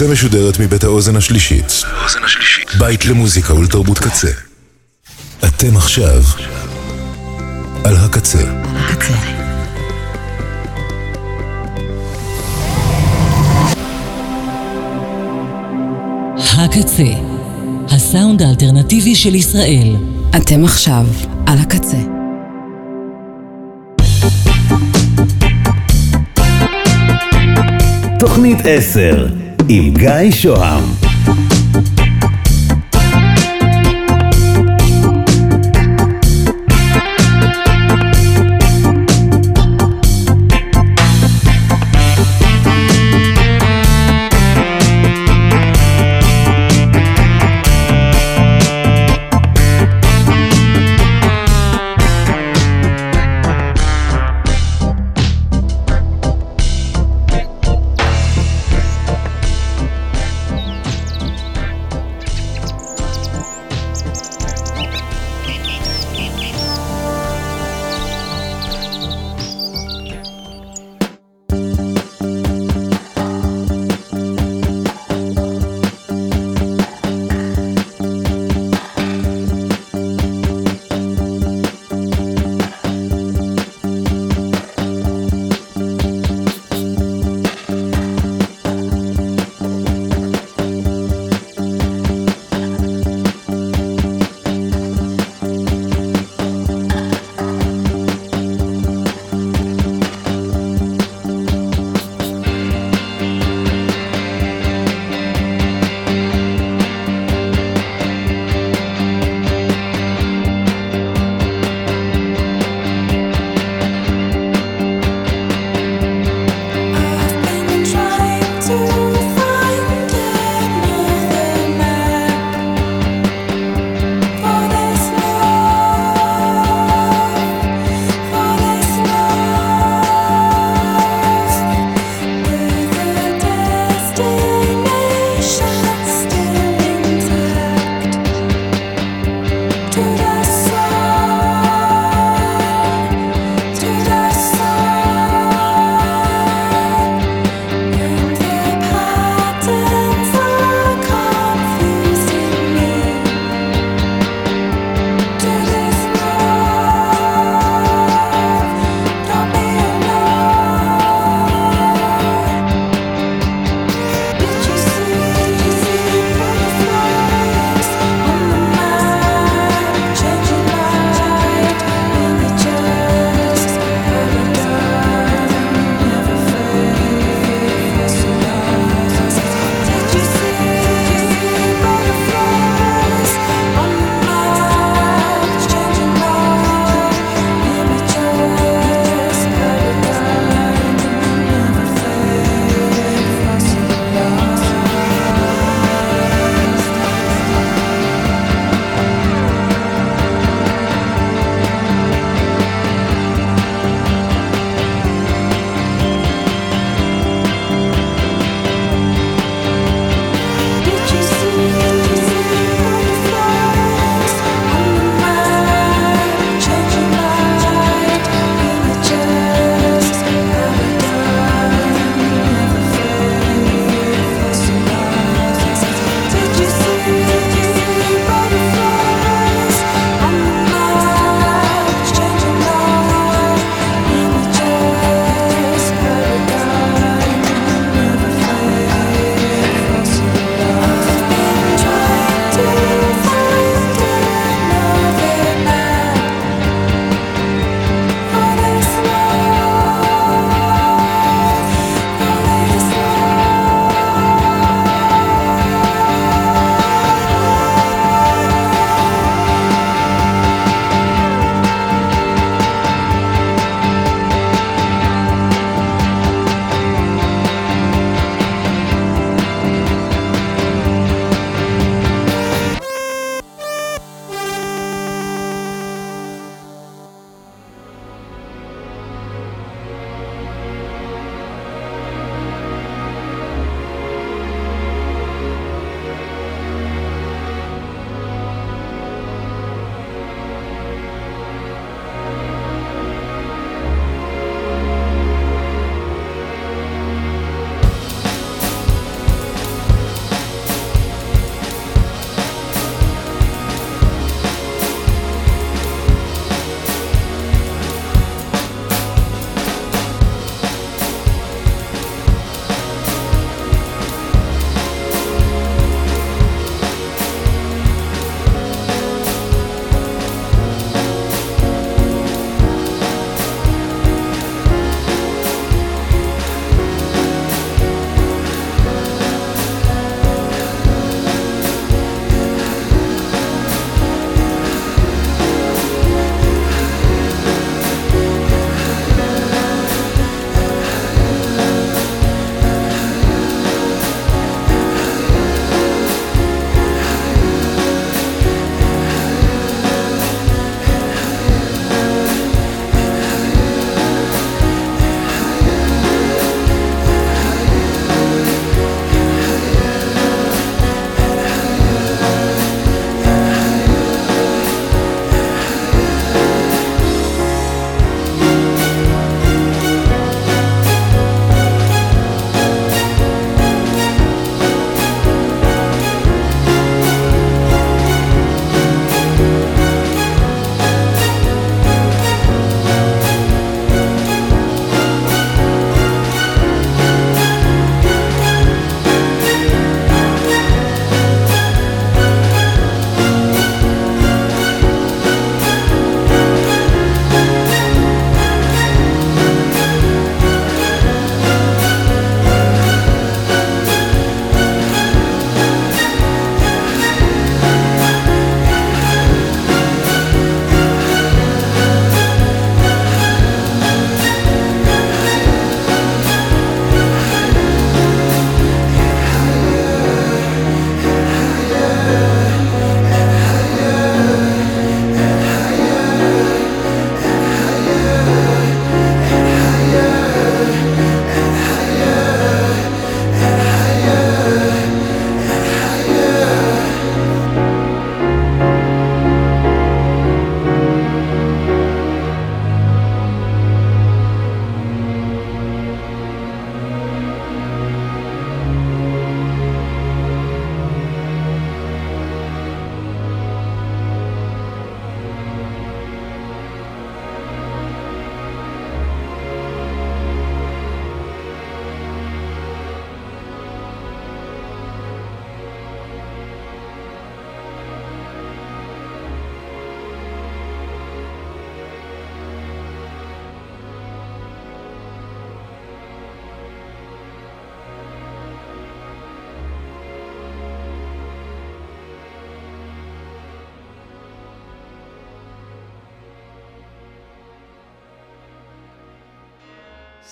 הקצה משודרת מבית האוזן השלישית. בית למוזיקה ולתרבות קצה. אתם עכשיו על הקצה. הקצה. הקצה, הסאונד האלטרנטיבי של ישראל. אתם עכשיו על הקצה. תוכנית 10 עם גיא שוהם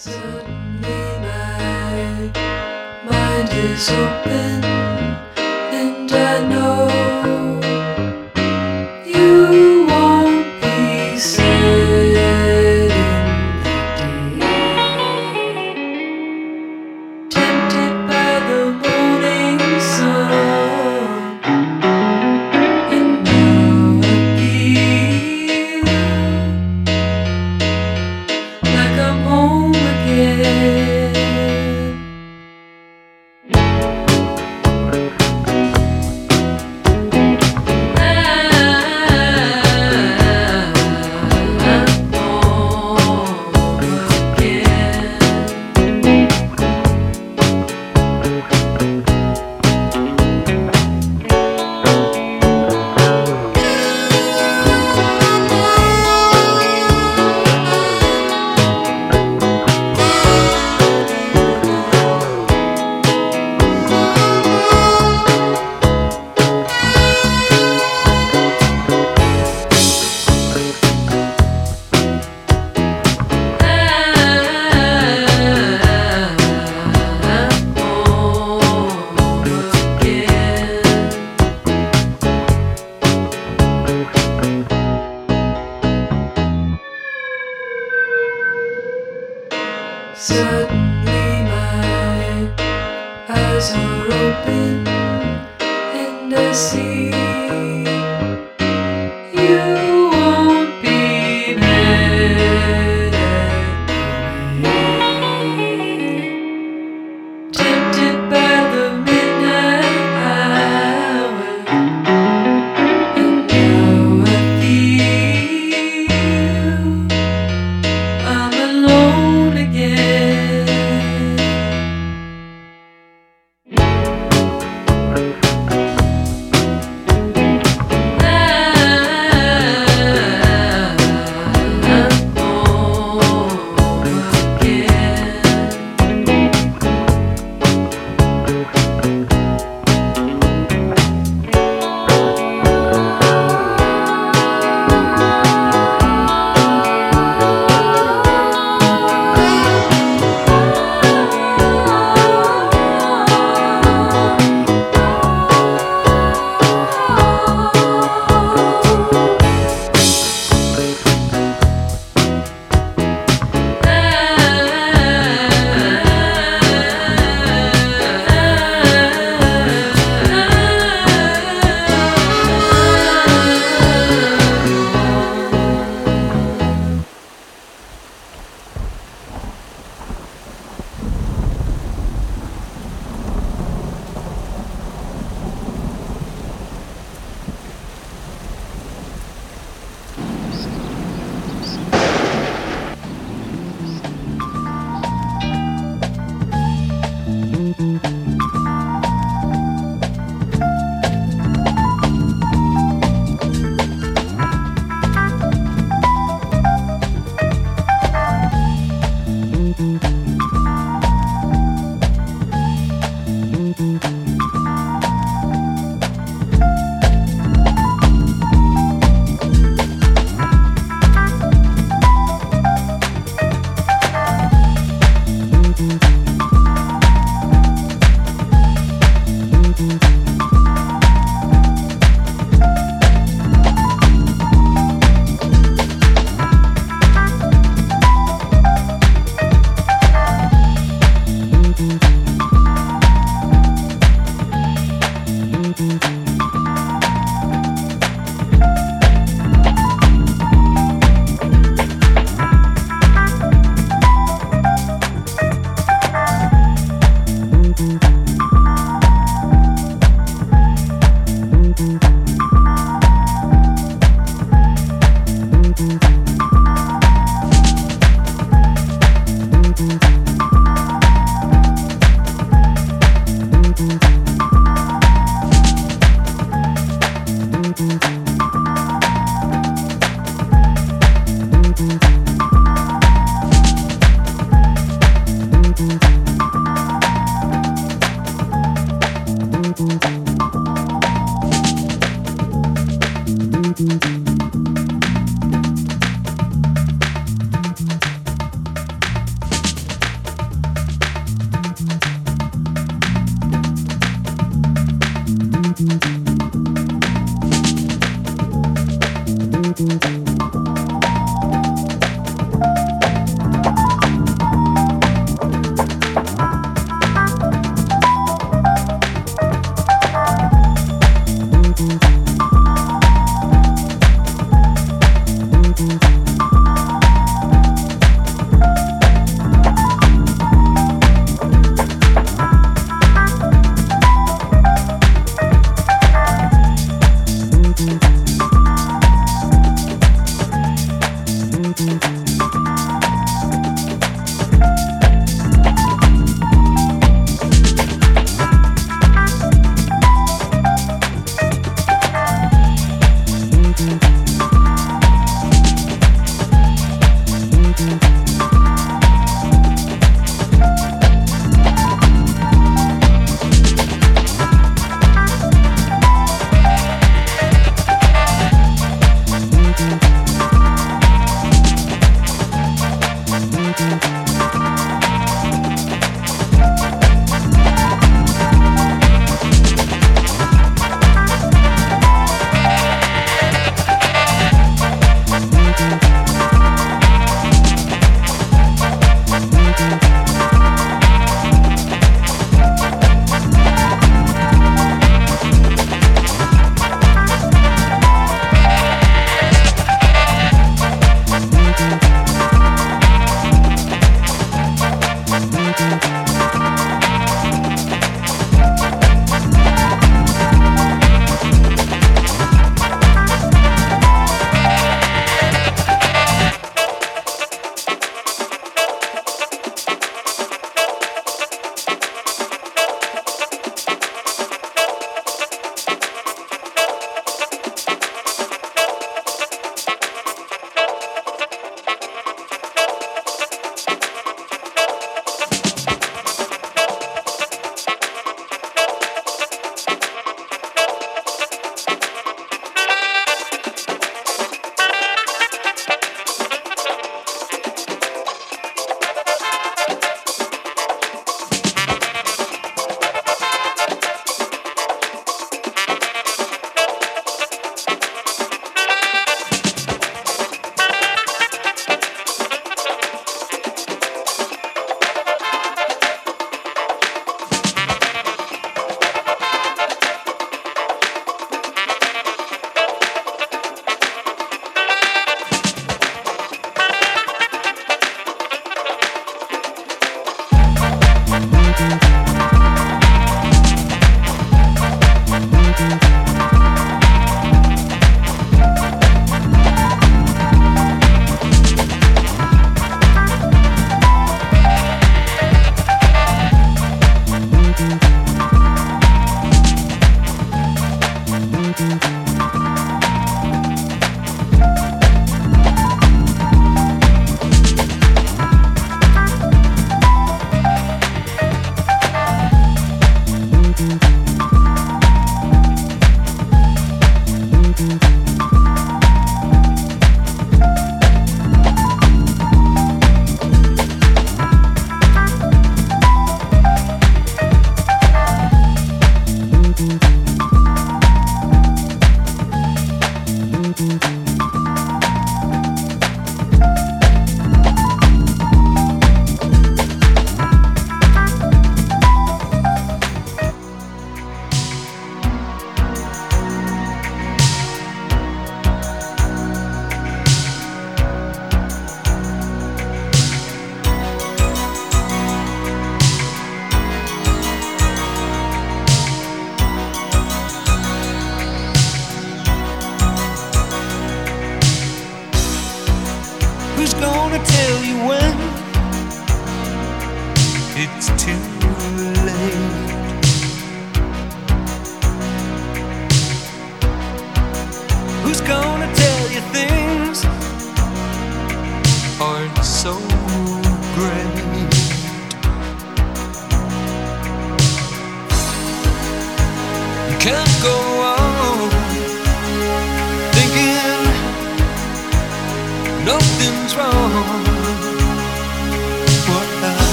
Suddenly my mind is open.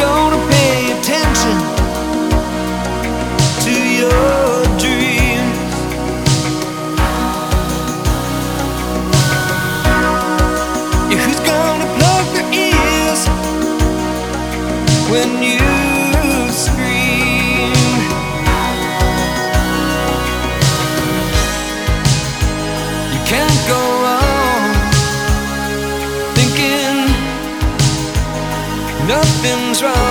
Thank you, folks.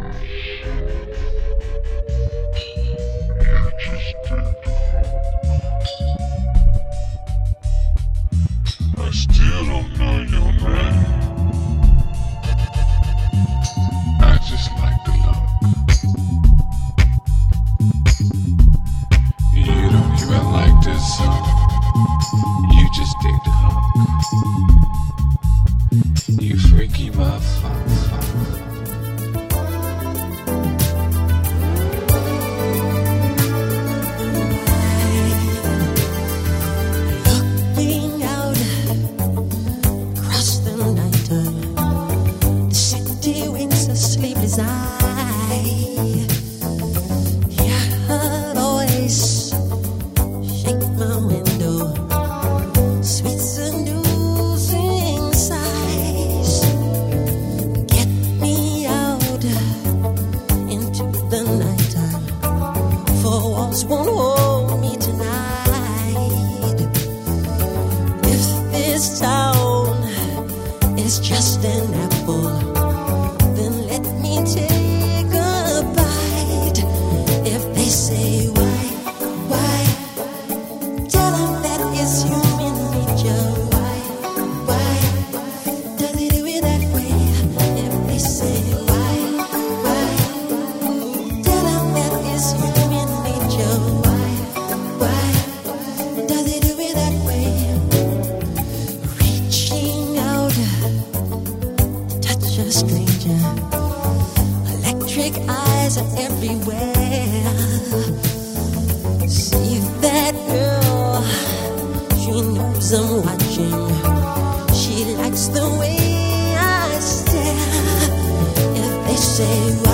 Podcast. Say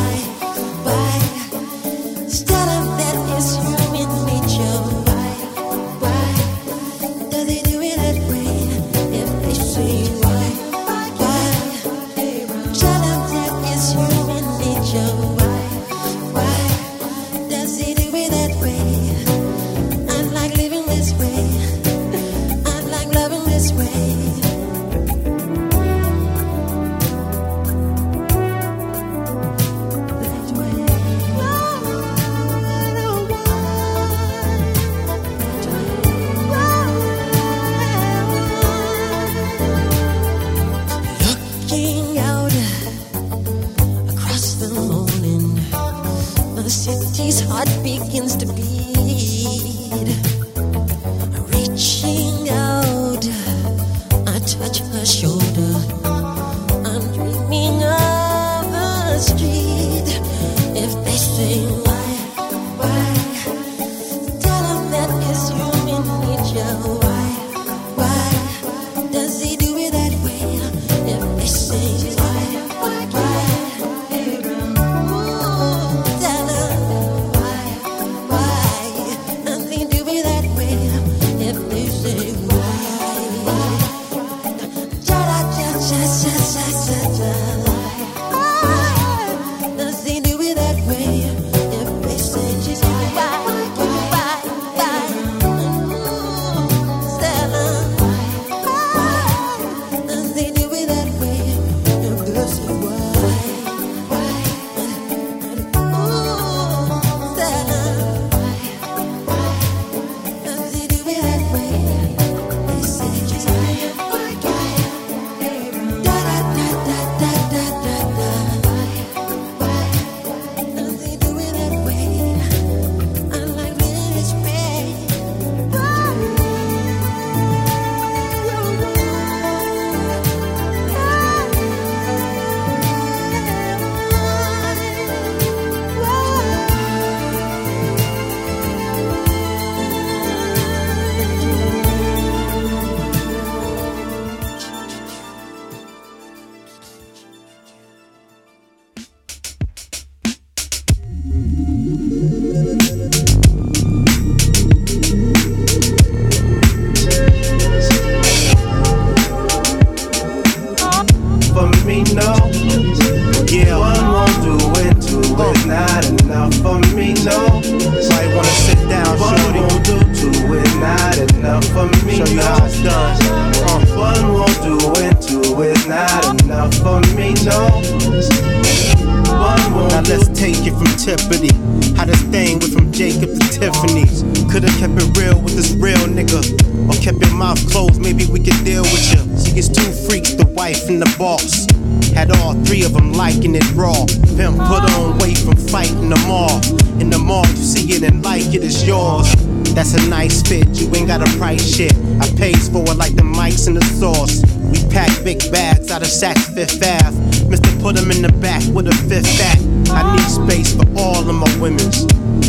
Fifth Ave. Mr. Put 'em in the back with a fifth back. I need space for all of my women's.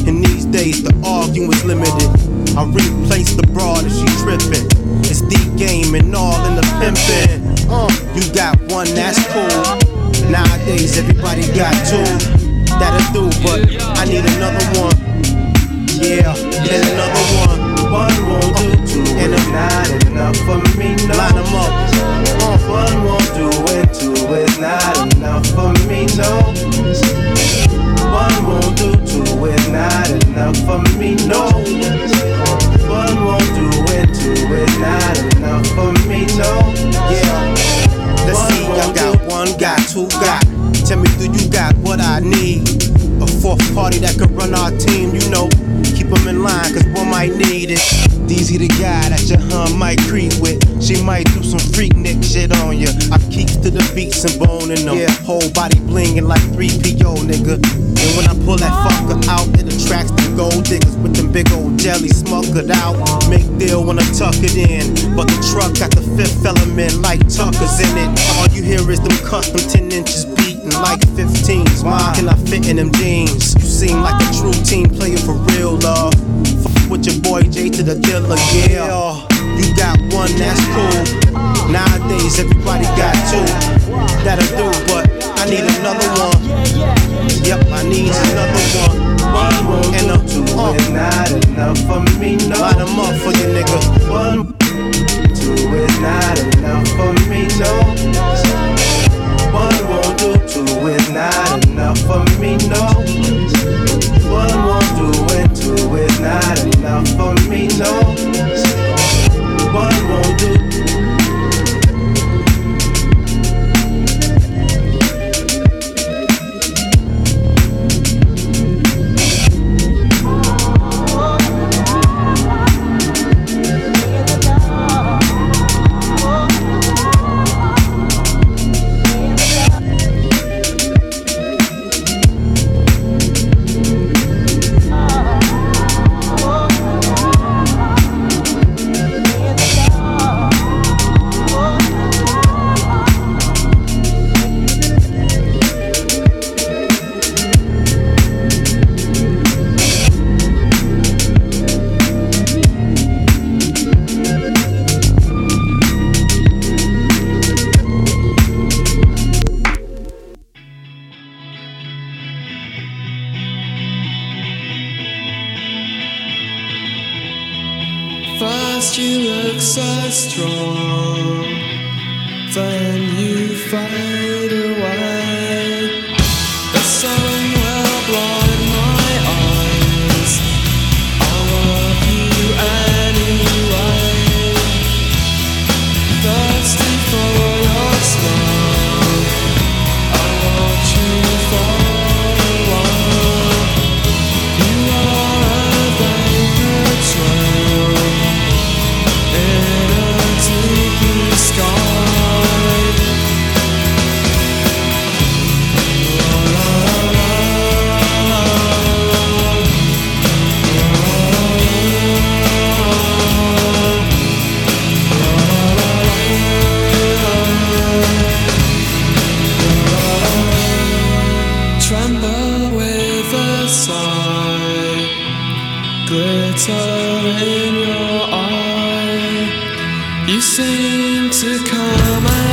In these days, the arguing's limited. I replace the broad if she trippin'. It's the game and all in the pimpin'. Uh, you got one, that's cool. Nowadays, everybody got two. That'll do, but I need another one. Yeah, and another one. One won't do, two And is a- not enough for me, no. Line 'em up. One won't do it, two is not enough for me, no. One won't do, two is not enough for me, no. One won't do it, two is not enough for me, no. Yeah. Let's see, I got one, got two, got. Tell me, do you got what I need? A fourth party that could run our team, you know. Keep 'em in line, cause one might need it. DZ the guy that your hun might creep with. She might do some Freaknik shit on ya. I keep to the beats and boning them. Yeah, whole body blingin' like 3PO, nigga. And when I pull that fucker out, it attracts the gold diggers with them big old jelly smuckered out. Make deal when I tuck it in. But the truck got the fifth element like Tucker's in it. All you hear is them custom 10 inches like 15s. Why can I fit in them jeans? You seem like a true team player for real, love. Fuck with your boy J to the dealer, yeah. You got one, that's cool. Nowadays, everybody got two. That'll do, but I need another one. Yep, I need another one. One won't And a two uh, is not enough for me, no. line 'em up for you, nigga. One, two is not enough for me, no. One won't do, two is not enough for me, no. One won't do it, two is not enough for me, no. One You seem to come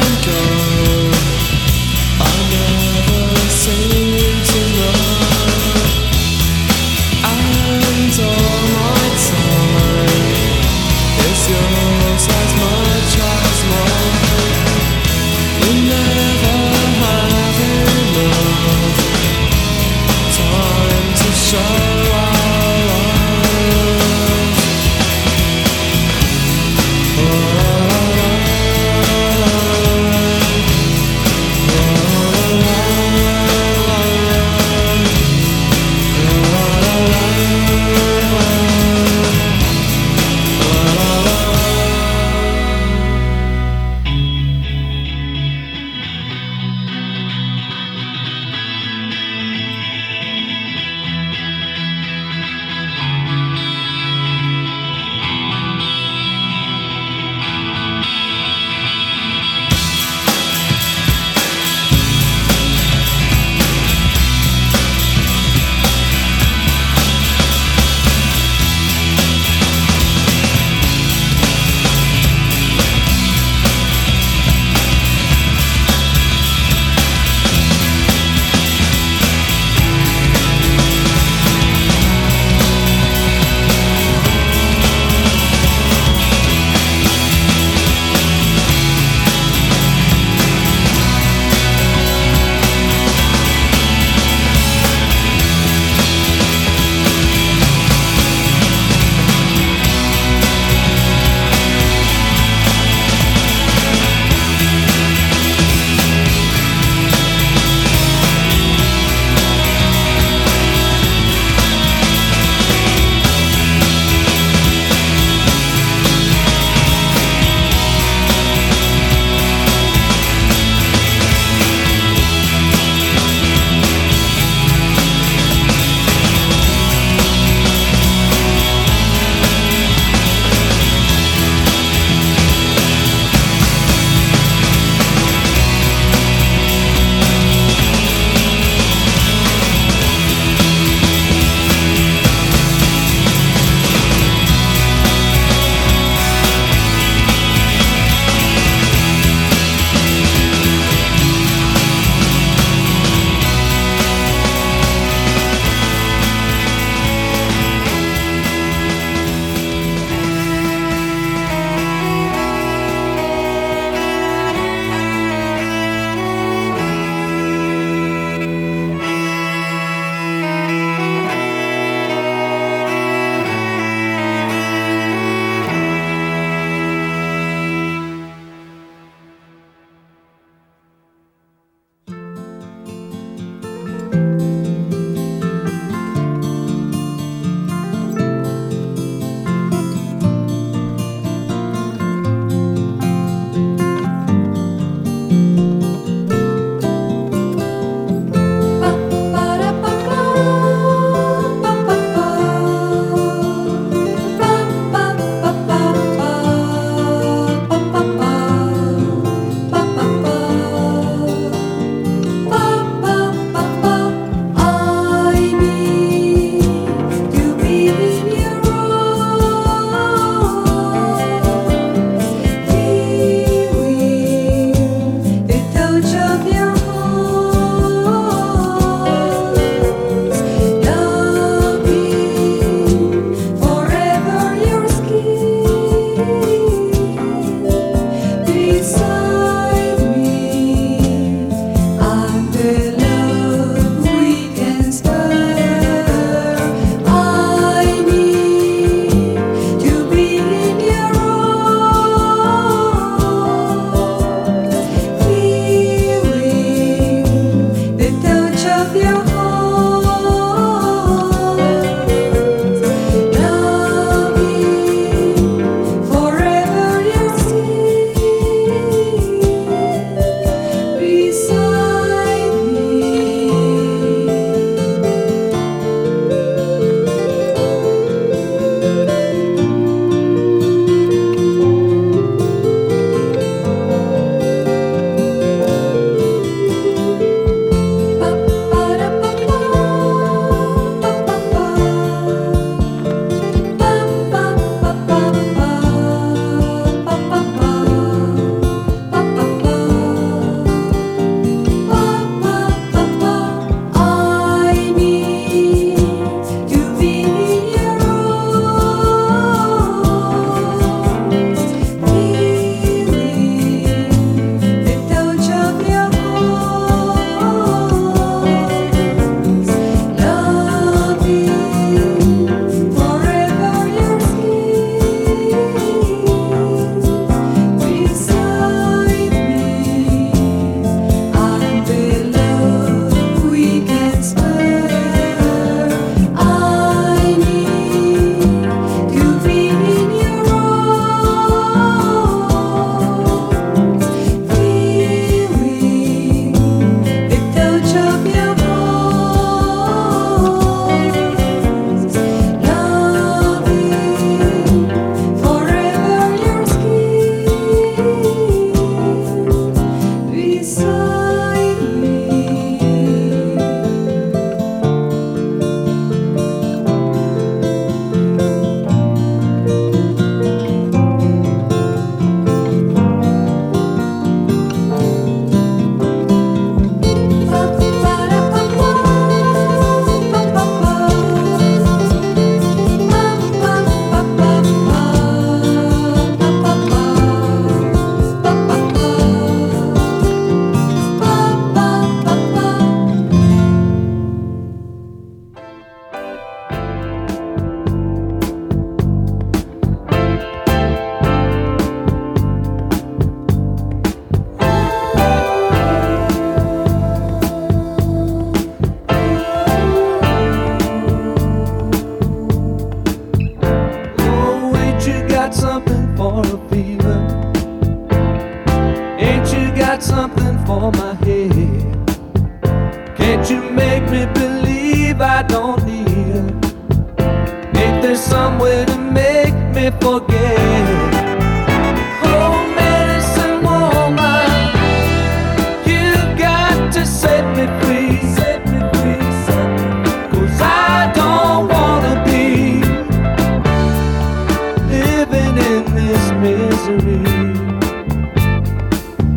misery.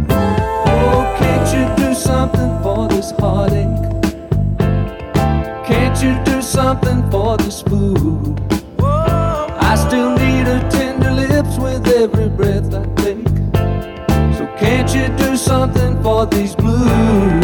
Oh, can't you do something for this heartache? Can't you do something for this fool? I still need her tender lips with every breath I take. So can't you do something for these blues?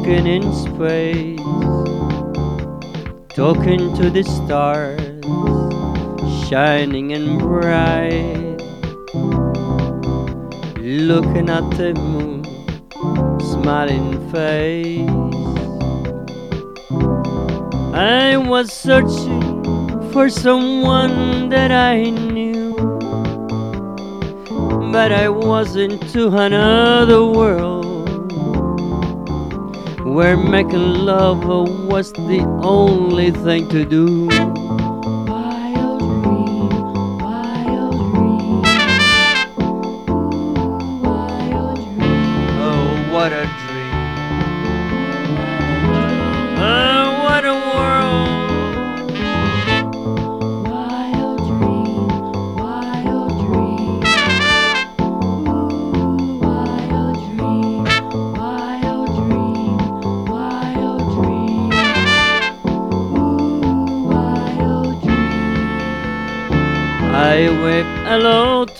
Walking in space, talking to the stars, shining and bright, looking at the moon, smiling face. I was searching for someone that I knew but I wasn't to another world where making love was the only thing to do. Wild Dream Wild Oh, what a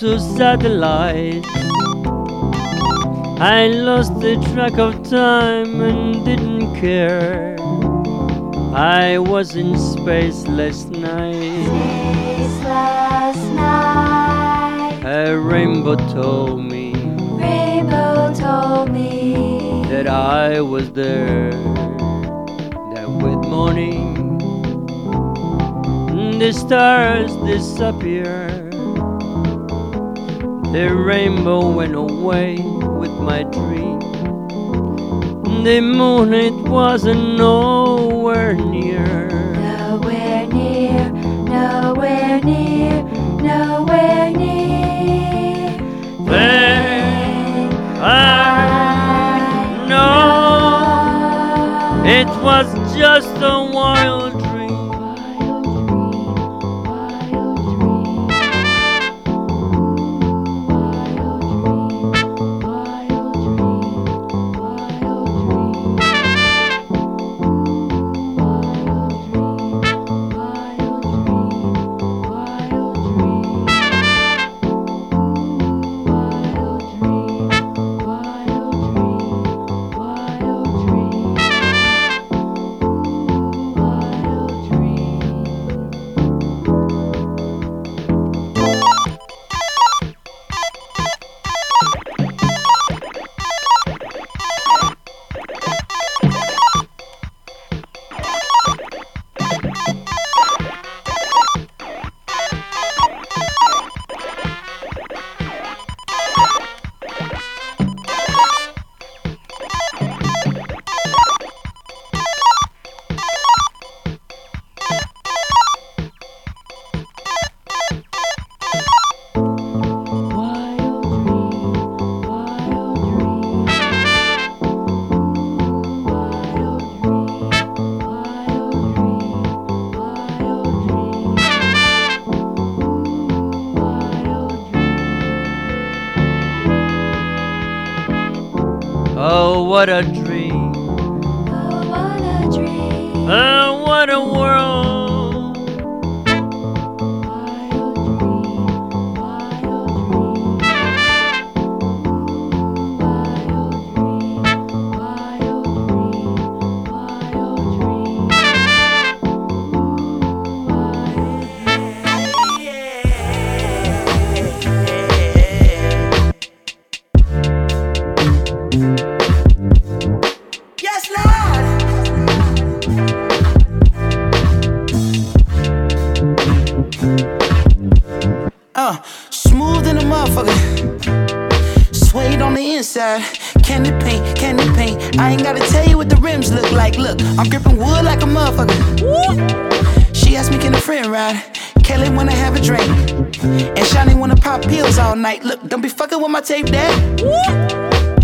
to satellites. I lost the track of time and didn't care. I was in space last night. Space last night. A rainbow told me Rainbow told me that I was there. That with morning the stars disappear. The rainbow went away with my dream. The moon, it wasn't nowhere near. Nowhere near, nowhere near, nowhere near. Then I know it was just a wild what a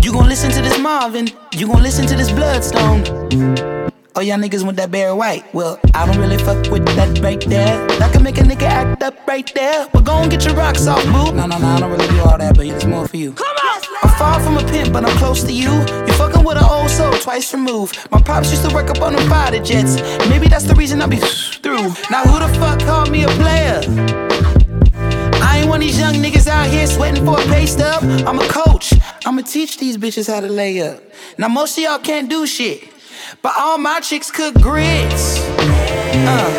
You gon' listen to this Marvin. You gon' listen to this Bloodstone. Oh, y'all niggas want that Barry White. Well, I don't really fuck with that right there. That can make a nigga act up right there. But go and get your rocks off, boo. No, no, no, I don't really do all that, but it's more for you. Come on! I'm far from a pimp, but I'm close to you. You're fucking with an old soul twice removed. My pops used to work up on them fighter jets. Maybe that's the reason I be through. Now, who the fuck called me a player? I ain't one of these young niggas out here sweating for a pay stub. I'm a coach. I'ma teach these bitches how to lay up. Now most of y'all can't do shit, but all my chicks cook grits. Uh,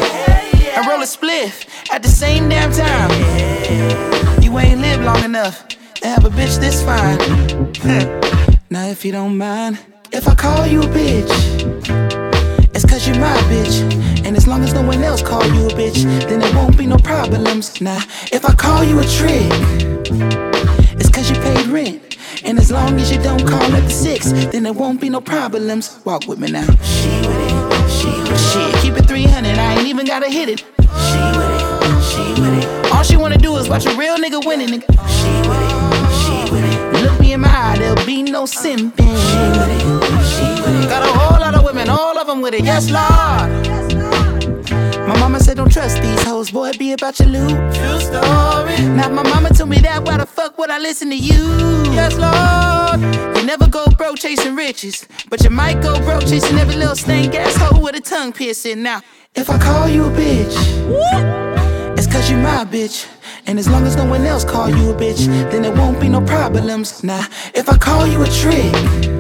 and roll a spliff at the same damn time. You ain't lived long enough to have a bitch this fine. now if you don't mind, if I call you a bitch, it's cause you're my bitch. And as long as no one else call you a bitch, then there won't be no problems. Now, if I call you a trick, it's cause you paid rent. And as long as you don't call at the six, then there won't be no problems. Walk with me now. She with it, she with it. Shit, keep it 300, I ain't even gotta hit it. She with it, she with it. All she wanna do is watch a real nigga winning, nigga. She with it, she with it. Look me in my eye, there'll be no simping. She with it, with it. Got a whole lot of women, all of them with it. Yes, Lord. My mama said don't trust these hoes, boy, be about your loot. True story. Now my mama told me that, why the fuck would I listen to you? Yes, Lord. You never go broke chasing riches, but you might go broke chasing every little stank ass hoe with a tongue piercing. Now, if I call you a bitch, what? it's cause you my bitch. And as long as no one else call you a bitch, then there won't be no problems. Now, if I call you a trick,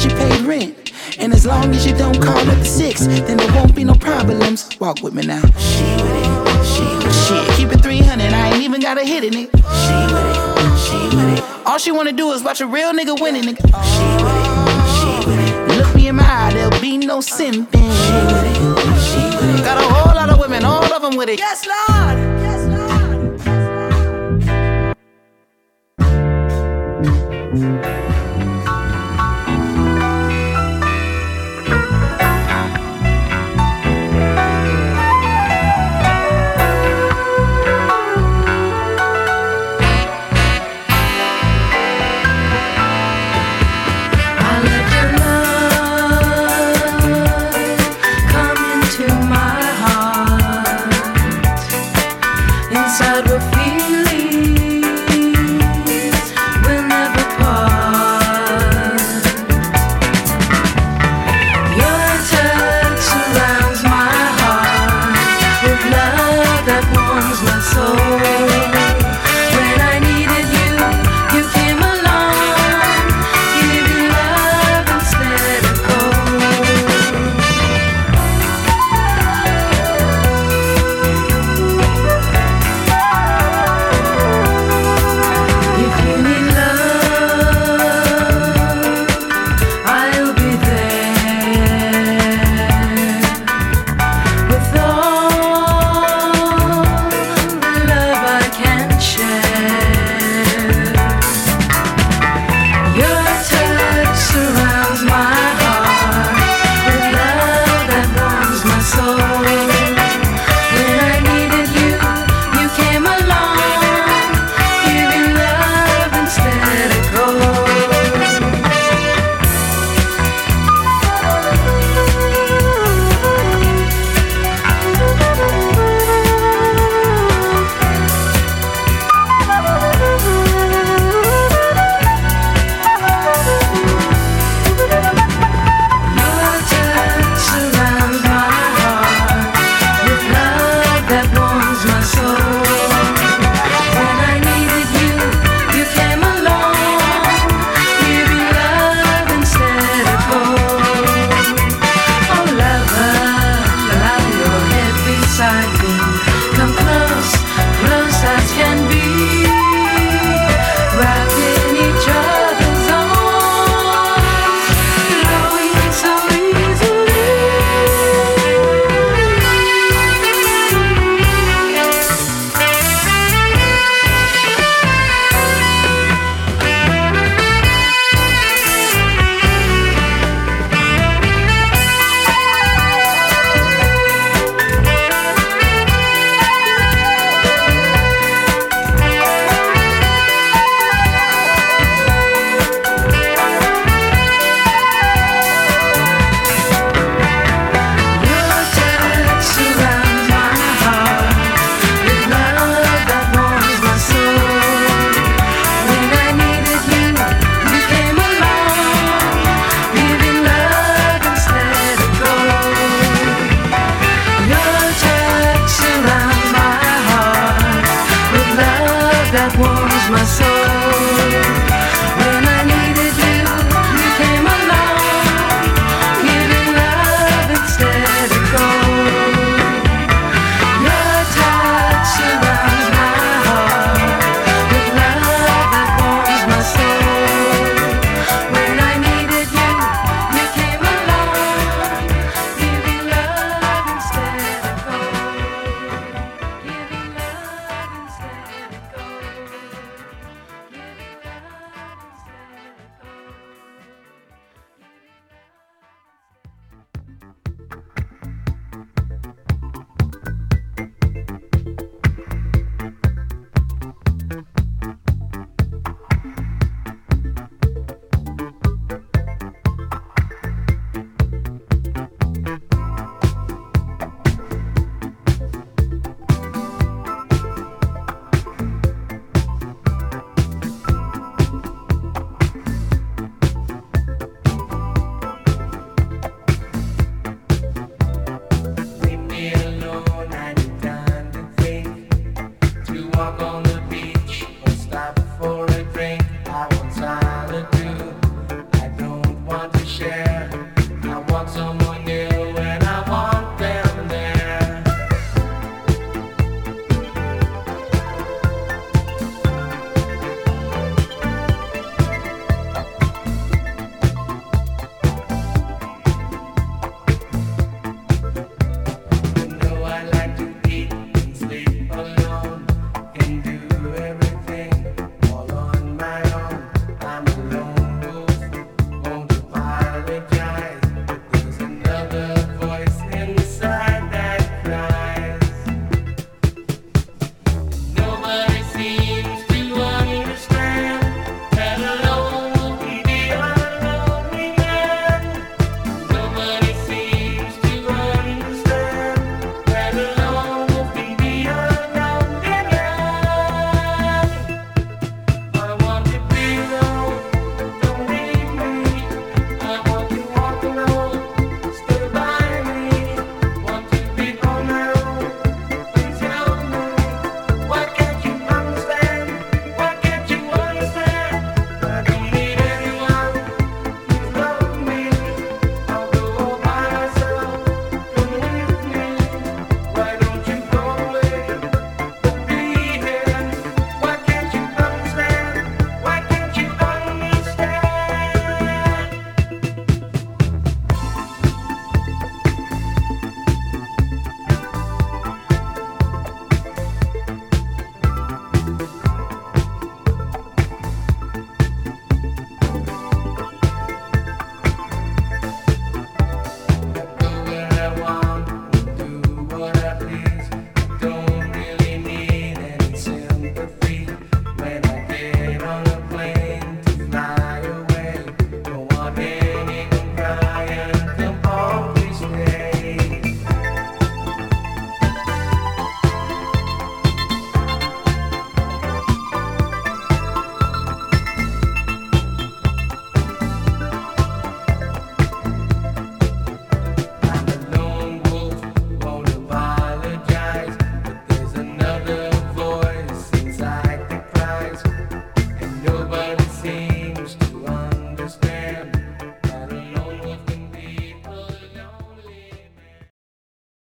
cause you paid rent. And as long as you don't call at the six, then there won't be no problems. Walk with me now. She with it, she with it. Shit, keep it 300, I ain't even gotta hit it, nigga. She with it, she with it. All she wanna do is watch a real nigga winning, nigga. She with it, she with it. Look me in my eye, there'll be no simping. She with it, she with it. Got a whole lot of women, all of them with it. Yes, Lord.